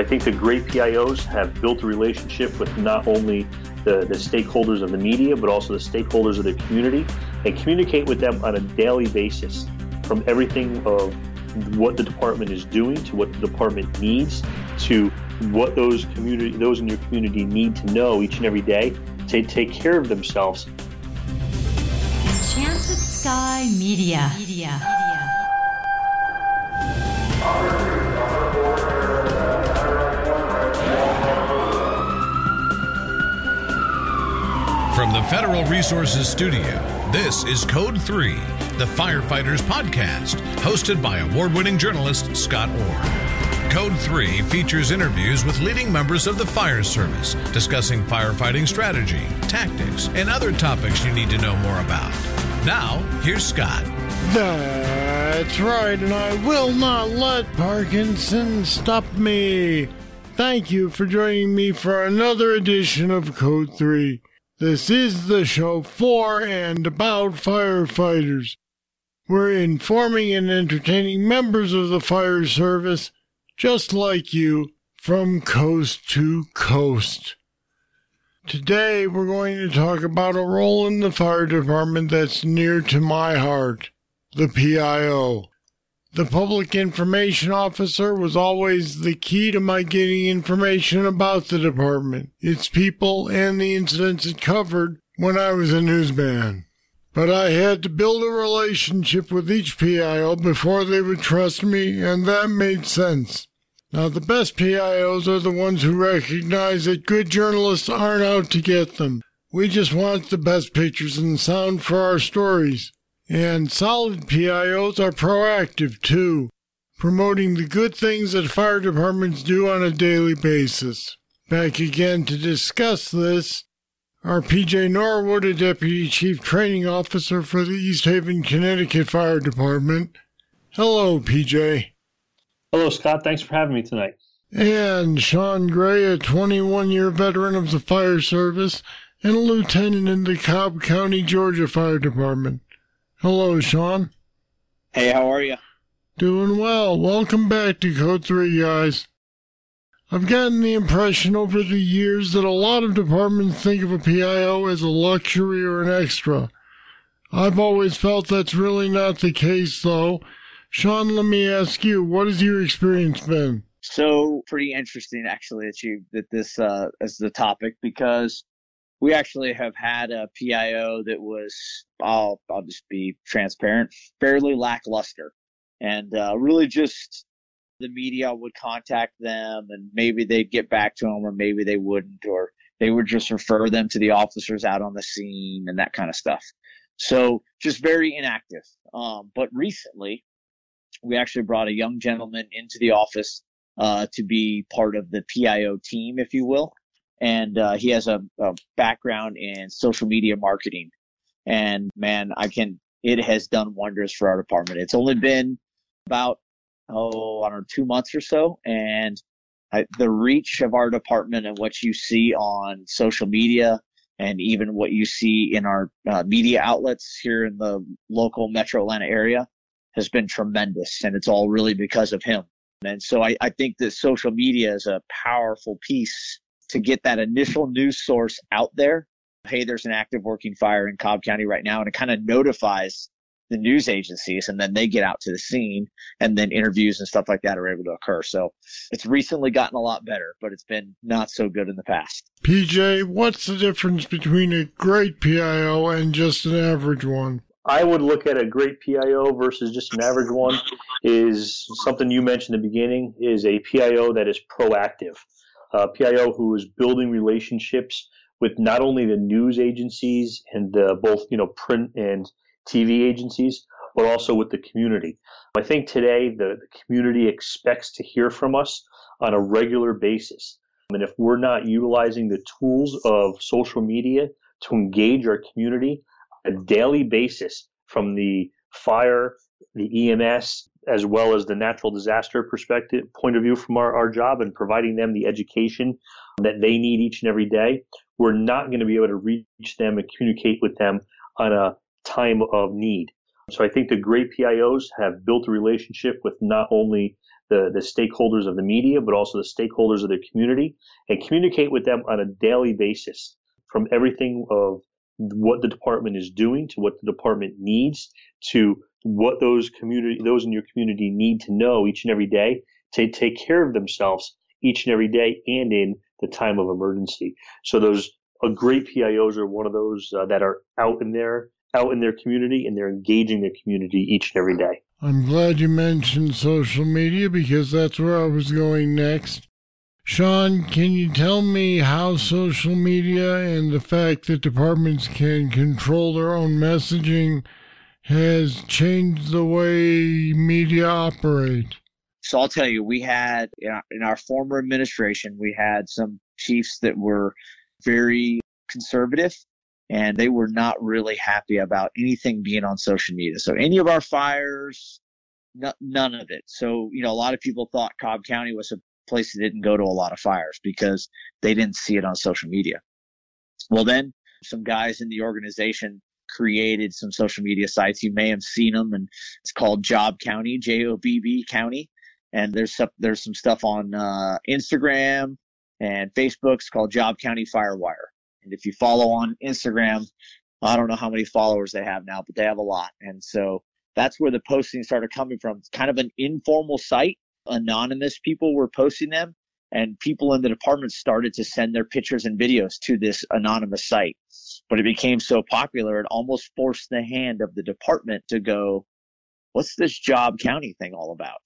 I think the great PIOs have built a relationship with not only the, the stakeholders of the media, but also the stakeholders of the community and communicate with them on a daily basis from everything of what the department is doing to what the department needs to what those community those in your community need to know each and every day to take care of themselves. Enchanted Sky Media. Media. The Federal Resources Studio, this is Code 3, the Firefighters Podcast, hosted by award winning journalist Scott Orr. Code 3 features interviews with leading members of the fire service discussing firefighting strategy, tactics, and other topics you need to know more about. Now, here's Scott. That's right, and I will not let Parkinson stop me. Thank you for joining me for another edition of Code 3. This is the show for and about firefighters. We're informing and entertaining members of the fire service, just like you, from coast to coast. Today, we're going to talk about a role in the fire department that's near to my heart the PIO. The public information officer was always the key to my getting information about the department, its people, and the incidents it covered when I was a newsman. But I had to build a relationship with each PIO before they would trust me, and that made sense. Now, the best PIOs are the ones who recognize that good journalists aren't out to get them. We just want the best pictures and sound for our stories. And solid PIOs are proactive too, promoting the good things that fire departments do on a daily basis. Back again to discuss this are PJ Norwood, a Deputy Chief Training Officer for the East Haven, Connecticut Fire Department. Hello, PJ. Hello, Scott. Thanks for having me tonight. And Sean Gray, a 21 year veteran of the fire service and a lieutenant in the Cobb County, Georgia Fire Department. Hello, Sean. Hey, how are you? Doing well. Welcome back to Code 3, guys. I've gotten the impression over the years that a lot of departments think of a PIO as a luxury or an extra. I've always felt that's really not the case, though. Sean, let me ask you, what has your experience been? So, pretty interesting, actually, that you that this uh, is the topic because we actually have had a PIO that was, I'll, I'll just be transparent, fairly lackluster. And uh, really just the media would contact them and maybe they'd get back to them or maybe they wouldn't, or they would just refer them to the officers out on the scene and that kind of stuff. So just very inactive. Um, but recently, we actually brought a young gentleman into the office uh, to be part of the PIO team, if you will and uh, he has a, a, background in social media marketing. And man, I can. It has done wonders for our department. It's only been about oh, I don't know, two months or so, and I, the reach of our department and what you see on social media and even what you see in our uh, media outlets here in the local metro Atlanta area has been tremendous. And it's all really because of him. And so I, I think that social media is a powerful piece to get that initial news source out there. Hey, there's an active working fire in Cobb County right now. And it kind of notifies the news agencies and then they get out to the scene and then interviews and stuff like that are able to occur. So it's recently gotten a lot better, but it's been not so good in the past. PJ, what's the difference between a great PIO and just an average one? I would look at a great PIO versus just an average one is something you mentioned in the beginning is a PIO that is proactive uh, PIO who is building relationships with not only the news agencies and uh, both you know print and TV agencies, but also with the community. I think today the, the community expects to hear from us on a regular basis. And if we're not utilizing the tools of social media to engage our community on a daily basis from the fire, the EMS, as well as the natural disaster perspective point of view from our, our job and providing them the education that they need each and every day, we're not going to be able to reach them and communicate with them on a time of need. So I think the great PIOs have built a relationship with not only the, the stakeholders of the media, but also the stakeholders of their community, and communicate with them on a daily basis from everything of what the department is doing to what the department needs to what those community those in your community need to know each and every day to take care of themselves each and every day and in the time of emergency. So those a great PIOs are one of those uh, that are out in there out in their community and they're engaging their community each and every day. I'm glad you mentioned social media because that's where I was going next. Sean, can you tell me how social media and the fact that departments can control their own messaging has changed the way media operate? So I'll tell you, we had in our, in our former administration, we had some chiefs that were very conservative and they were not really happy about anything being on social media. So any of our fires, none of it. So, you know, a lot of people thought Cobb County was a place that didn't go to a lot of fires because they didn't see it on social media. Well, then some guys in the organization created some social media sites. You may have seen them and it's called Jobb County, J-O-B-B County. And there's some, there's some stuff on uh, Instagram and Facebook's called Jobb County Firewire. And if you follow on Instagram, I don't know how many followers they have now, but they have a lot. And so that's where the posting started coming from. It's kind of an informal site. Anonymous people were posting them and people in the department started to send their pictures and videos to this anonymous site. But it became so popular, it almost forced the hand of the department to go, what's this Jobb County thing all about?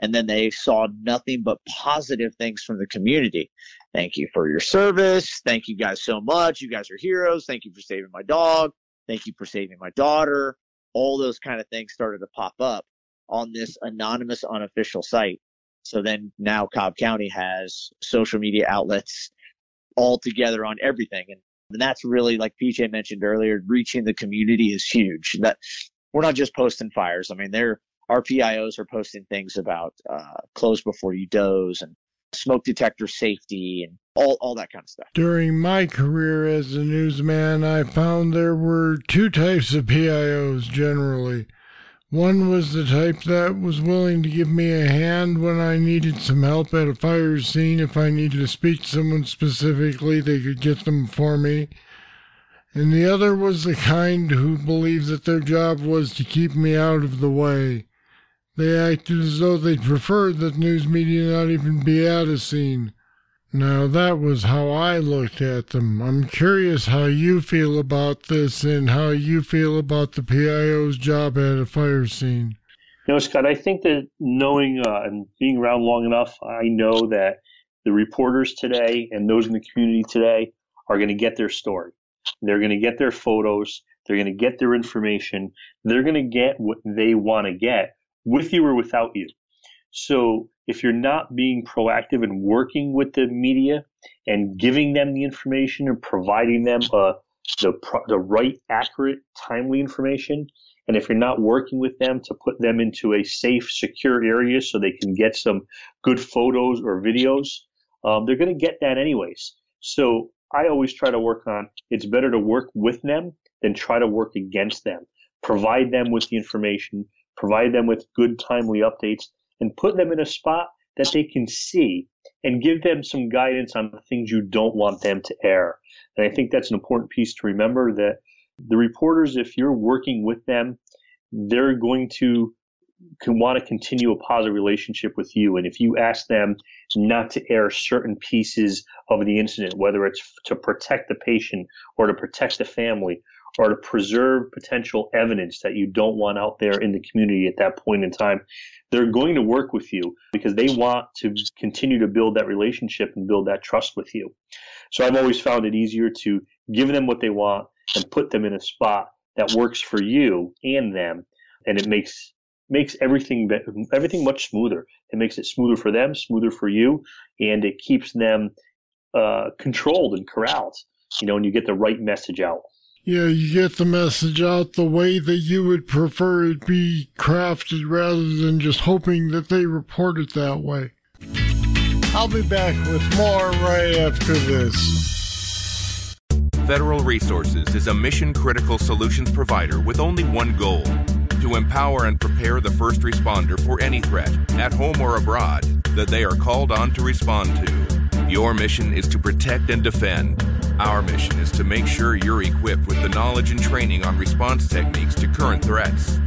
And then they saw nothing but positive things from the community. Thank you for your service. Thank you guys so much. You guys are heroes. Thank you for saving my dog. Thank you for saving my daughter. All those kind of things started to pop up on this anonymous, unofficial site. So then now Cobb County has social media outlets all together on everything. And, and that's really, like PJ mentioned earlier, reaching the community is huge. That we're not just posting fires. I mean, they're, our PIOs are posting things about uh, close before you doze and smoke detector safety and all, all that kind of stuff. During my career as a newsman, I found there were two types of PIOs generally. One was the type that was willing to give me a hand when I needed some help at a fire scene. If I needed to speak to someone specifically, they could get them for me. And the other was the kind who believed that their job was to keep me out of the way. They acted as though they preferred that news media not even be at a scene. Now, that was how I looked at them. I'm curious how you feel about this and how you feel about the PIO's job at a fire scene. You know, Scott, I think that knowing uh, and being around long enough, I know that the reporters today and those in the community today are going to get their story. They're going to get their photos. They're going to get their information. They're going to get what they want to get with you or without you. So if you're not being proactive and working with the media and giving them the information and providing them uh, the, the right, accurate, timely information, and if you're not working with them to put them into a safe, secure area so they can get some good photos or videos, um, they're going to get that anyways. So I always try to work on it's better to work with them than try to work against them. Provide them with the information, provide them with good, timely updates, and put them in a spot that they can see and give them some guidance on the things you don't want them to air. And I think that's an important piece to remember that the reporters, if you're working with them, they're going to can want to continue a positive relationship with you. And if you ask them not to air certain pieces of the incident, whether it's to protect the patient or to protect the family or to preserve potential evidence that you don't want out there in the community at that point in time, they're going to work with you because they want to continue to build that relationship and build that trust with you. So I've always found it easier to give them what they want and put them in a spot that works for you and them, and it makes makes everything everything much smoother. It makes it smoother for them, smoother for you, and it keeps them uh, controlled and corralled. You know, and you get the right message out. Yeah, you get the message out the way that you would prefer it be crafted rather than just hoping that they report it that way. I'll be back with more right after this. Federal Resources is a mission critical solutions provider with only one goal to empower and prepare the first responder for any threat, at home or abroad, that they are called on to respond to. Your mission is to protect and defend. Our mission is to make sure you're equipped with the knowledge and training on response techniques to current threats.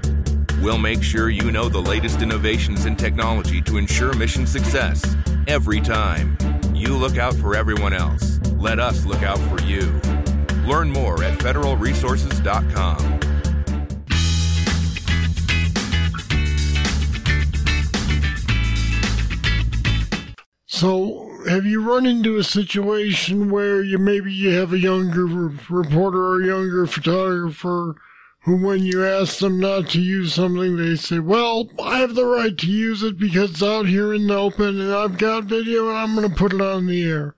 We'll make sure you know the latest innovations in technology to ensure mission success every time. You look out for everyone else. Let us look out for you. Learn more at federalresources.com. So, have you run into a situation where you maybe you have a younger reporter or younger photographer who, when you ask them not to use something, they say, "Well, I have the right to use it because it's out here in the open, and I've got video, and I'm going to put it on the air."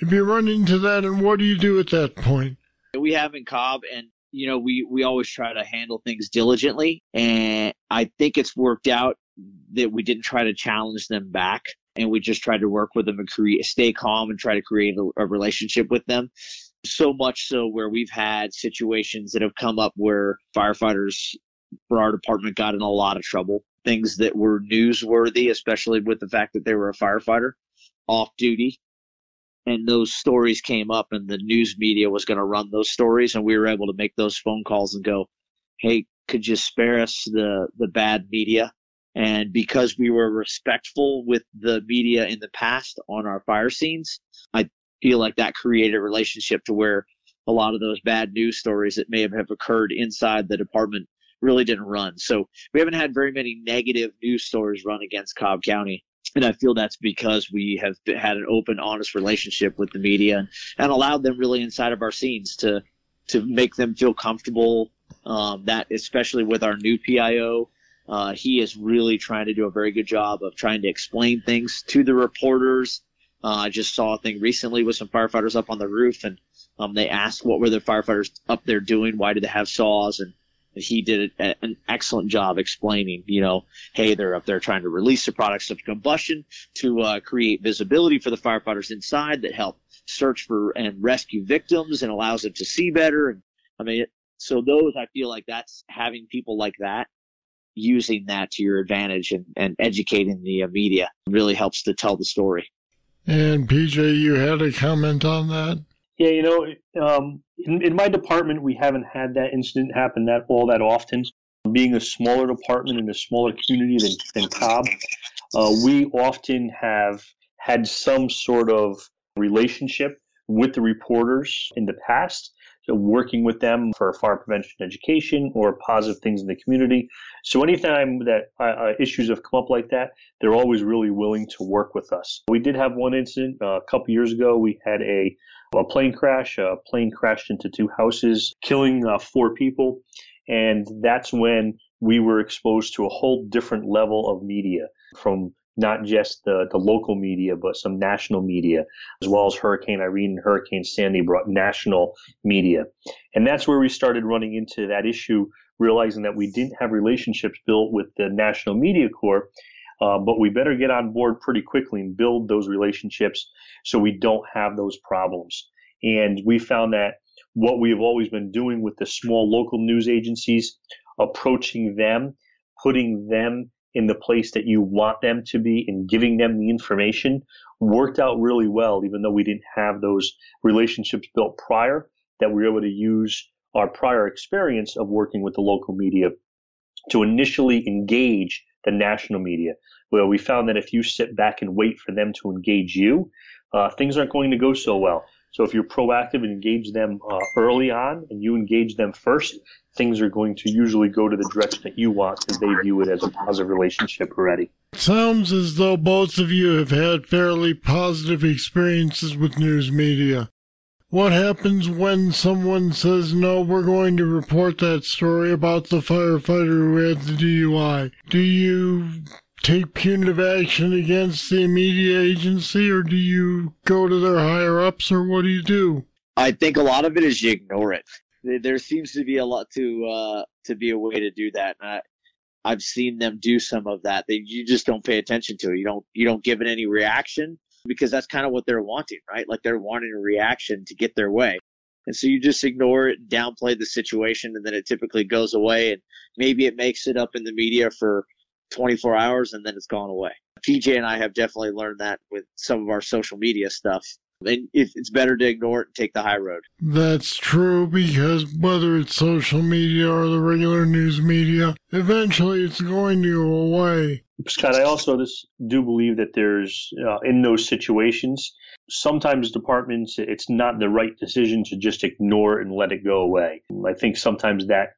If you run into that, and what do you do at that point? We have in Cobb, and you know, we we always try to handle things diligently, and I think it's worked out that we didn't try to challenge them back and we just tried to work with them and create, stay calm and try to create a, a relationship with them. So much so where we've had situations that have come up where firefighters for our department got in a lot of trouble. Things that were newsworthy, especially with the fact that they were a firefighter off duty. And those stories came up, and the news media was going to run those stories, and we were able to make those phone calls and go, "Hey, could you spare us the the bad media? And because we were respectful with the media in the past on our fire scenes, I feel like that created a relationship to where a lot of those bad news stories that may have occurred inside the department really didn't run. So we haven't had very many negative news stories run against Cobb County. And I feel that's because we have had an open, honest relationship with the media and, allowed them really inside of our scenes to to make them feel comfortable. Um, that especially with our new PIO, uh, he is really trying to do a very good job of trying to explain things to the reporters. Uh, I just saw a thing recently with some firefighters up on the roof, and um, they asked what were the firefighters up there doing, why did they have saws, and, he did an excellent job explaining. You know, hey, they're up there trying to release the products of combustion to uh, create visibility for the firefighters inside that help search for and rescue victims and allows them to see better. And I mean, so those I feel like that's having people like that using that to your advantage and, and educating the uh, media really helps to tell the story. And PJ, you had a comment on that? Yeah, you know, um, in, in my department, we haven't had that incident happen that all that often. Being a smaller department in a smaller community than, than Cobb, uh, we often have had some sort of relationship with the reporters in the past working with them for fire prevention education or positive things in the community. So anytime that uh, uh, issues have come up like that, they're always really willing to work with us. We did have one incident uh, a couple years ago. We had a, a plane crash. A plane crashed into two houses, killing uh, four people. And that's when we were exposed to a whole different level of media from not just the, the local media, but some national media, as well as Hurricane Irene and Hurricane Sandy brought national media. And that's where we started running into that issue, realizing that we didn't have relationships built with the National Media Corps. Uh, but we better get on board pretty quickly and build those relationships so we don't have those problems. And we found that what we have always been doing with the small local news agencies, approaching them, putting them in the place that you want them to be and giving them the information worked out really well, even though we didn't have those relationships built prior, that we were able to use our prior experience of working with the local media to initially engage the national media. Well, we found that if you sit back and wait for them to engage you, uh, things aren't going to go so well. So if you're proactive and engage them uh, early on and you engage them first, things are going to usually go to the direction that you want because they view it as a positive relationship already. Sounds as though both of you have had fairly positive experiences with news media. What happens when someone says, no, we're going to report that story about the firefighter who had the DUI? Do you take punitive action against the media agency or do you go to their higher ups or what do you do? I think a lot of it is you ignore it. There seems to be a lot to uh, to be a way to do that. I, I've seen them do some of that. They, you just don't pay attention to it. You don't you don't give it any reaction because that's kind of what they're wanting, right? Like they're wanting a reaction to get their way. And so you just ignore it, downplay the situation, and then it typically goes away. And maybe it makes it up in the media for 24 hours and then it's gone away. PJ and I have definitely learned that with some of our social media stuff. And it's better to ignore it and take the high road. That's true because whether it's social media or the regular news media, eventually it's going to go away. Scott, I also this, do believe that there's, uh, in those situations, sometimes departments, it's not the right decision to just ignore it and let it go away. I think sometimes that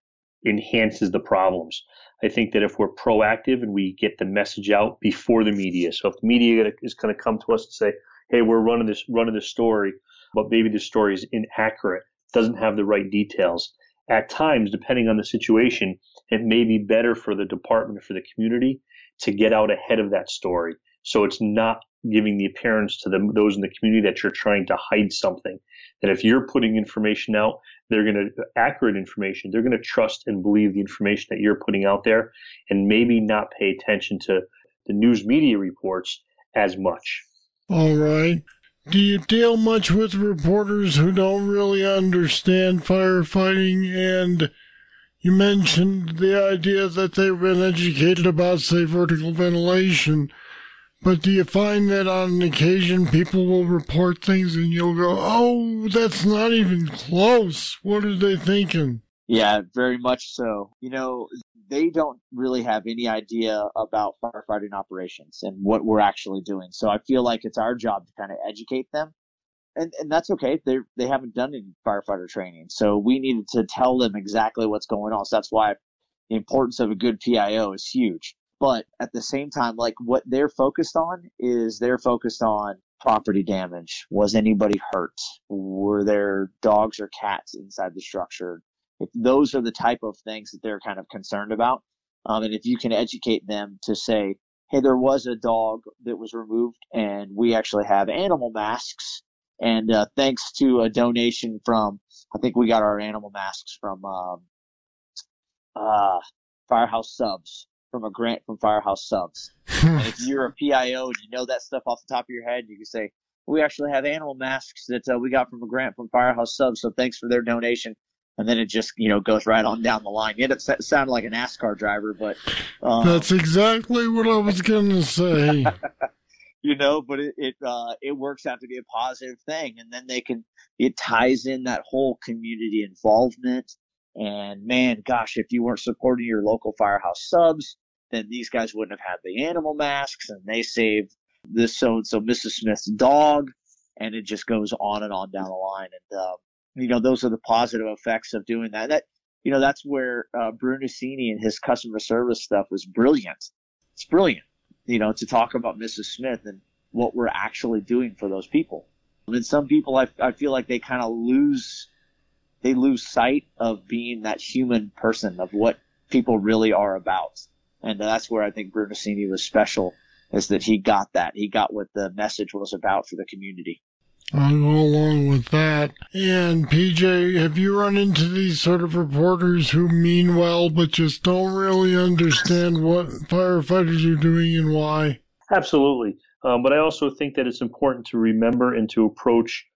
enhances the problems. I think that if we're proactive and we get the message out before the media, so if the media is going to come to us and say, "Hey, we're running this running this story," but maybe the story is inaccurate, doesn't have the right details. At times, depending on the situation, it may be better for the department for the community to get out ahead of that story, so it's not giving the appearance to the, those in the community that you're trying to hide something. That if you're putting information out, they're going to accurate information. They're going to trust and believe the information that you're putting out there, and maybe not pay attention to the news media reports as much. All right. Do you deal much with reporters who don't really understand firefighting? And you mentioned the idea that they've been educated about, say, vertical ventilation. But do you find that on occasion people will report things and you'll go, oh, that's not even close. What are they thinking? Yeah, very much so. You know, they don't really have any idea about firefighting operations and what we're actually doing. So I feel like it's our job to kind of educate them. And, and that's okay. They they haven't done any firefighter training, so we needed to tell them exactly what's going on. So that's why the importance of a good PIO is huge. But at the same time, like what they're focused on is they're focused on property damage. Was anybody hurt? Were there dogs or cats inside the structure? If those are the type of things that they're kind of concerned about, um, and if you can educate them to say, hey, there was a dog that was removed, and we actually have animal masks. And uh, thanks to a donation from, I think we got our animal masks from um, uh, Firehouse Subs from a grant from Firehouse Subs. and if you're a PIO and you know that stuff off the top of your head, you can say, we actually have animal masks that uh, we got from a grant from Firehouse Subs, so thanks for their donation. And then it just, you know, goes right on down the line. It, it sounded like a NASCAR driver, but um, that's exactly what I was going to say. you know, but it it, uh, it works out to be a positive thing, and then they can it ties in that whole community involvement. And man, gosh, if you weren't supporting your local firehouse subs, then these guys wouldn't have had the animal masks and they saved this so and so Mrs. Smith's dog. And it just goes on and on down the line. And, uh, you know, those are the positive effects of doing that. That, you know, that's where uh, Brunacini and his customer service stuff was brilliant. It's brilliant, you know, to talk about Mrs. Smith and what we're actually doing for those people. And some people, I, I feel like they kind of lose, they lose sight of being that human person of what people really are about and that's where I think Brunacini was special, is that he got that. He got what the message was about for the community. I'll go along with that. And PJ, have you run into these sort of reporters who mean well but just don't really understand what firefighters are doing and why? Absolutely. Um, but I also think that it's important to remember and to approach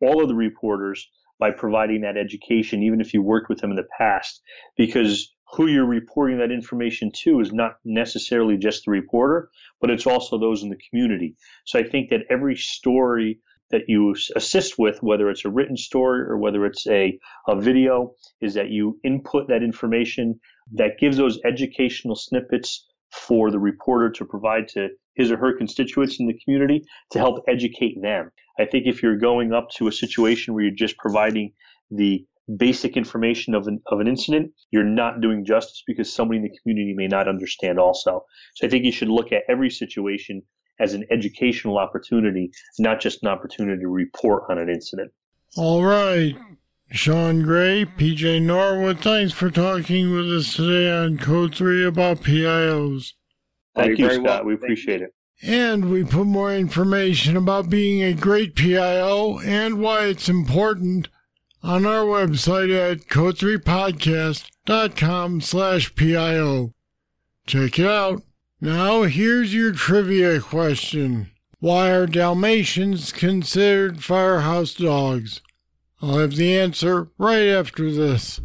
all of the reporters by providing that education, even if you worked with them in the past, because who you're reporting that information to is not necessarily just the reporter, but it's also those in the community. So I think that every story that you assist with, whether it's a written story or whether it's a, a video, is that you input that information that gives those educational snippets for the reporter to provide to his or her constituents in the community to help educate them. I think if you're going up to a situation where you're just providing the basic information of an, of an incident, you're not doing justice because somebody in the community may not understand also. So I think you should look at every situation as an educational opportunity, not just an opportunity to report on an incident. All right. Sean Gray, PJ Norwood, thanks for talking with us today on Code 3 about PIOs. Thank you, Scott. Well. We appreciate it. And we put more information about being a great PIO and why it's important on our website at code3podcast.com slash PIO. Check it out. Now here's your trivia question. Why are Dalmatians considered firehouse dogs? I'll have the answer right after this.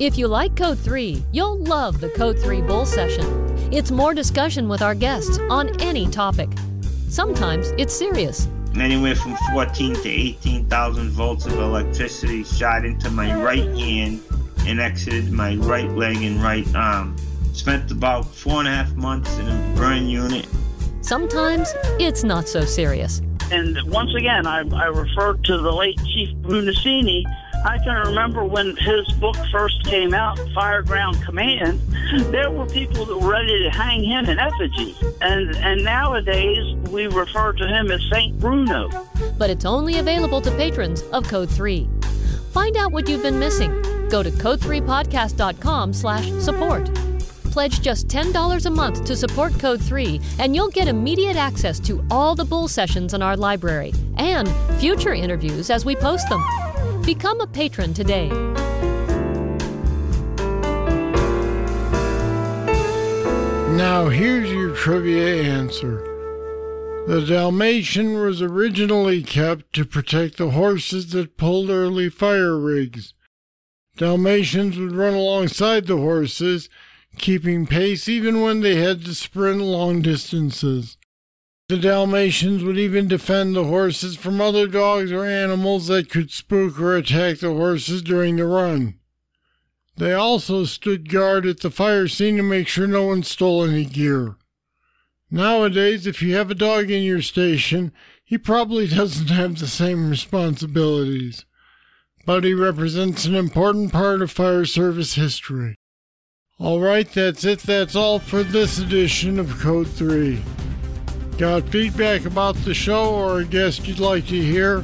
If you like Code 3, you'll love the Code 3 Bull Session. It's more discussion with our guests on any topic. Sometimes it's serious. Anywhere from 14 to 18,000 volts of electricity shot into my right hand and exited my right leg and right arm. Spent about four and a half months in a burn unit. Sometimes it's not so serious. And once again, I, I refer to the late Chief Brunacini I can remember when his book first came out, Fireground Command, there were people that were ready to hang him in effigy. And, and nowadays, we refer to him as St. Bruno. But it's only available to patrons of Code 3. Find out what you've been missing. Go to code3podcast.com slash support. Pledge just $10 a month to support Code 3, and you'll get immediate access to all the bull sessions in our library and future interviews as we post them. Become a patron today. Now, here's your trivia answer. The Dalmatian was originally kept to protect the horses that pulled early fire rigs. Dalmatians would run alongside the horses, keeping pace even when they had to sprint long distances. The Dalmatians would even defend the horses from other dogs or animals that could spook or attack the horses during the run. They also stood guard at the fire scene to make sure no one stole any gear. Nowadays, if you have a dog in your station, he probably doesn't have the same responsibilities, but he represents an important part of fire service history. All right, that's it. That's all for this edition of Code 3. Got feedback about the show or a guest you'd like to hear?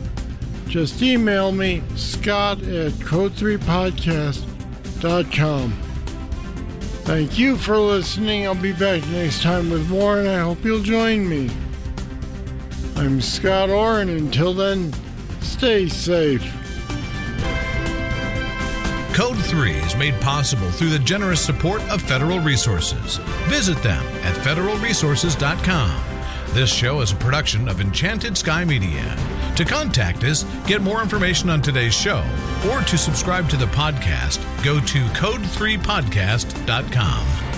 Just email me, scott at code3podcast.com. Thank you for listening. I'll be back next time with more, and I hope you'll join me. I'm Scott Orr, and until then, stay safe. Code 3 is made possible through the generous support of Federal Resources. Visit them at federalresources.com. This show is a production of Enchanted Sky Media. To contact us, get more information on today's show, or to subscribe to the podcast, go to code3podcast.com.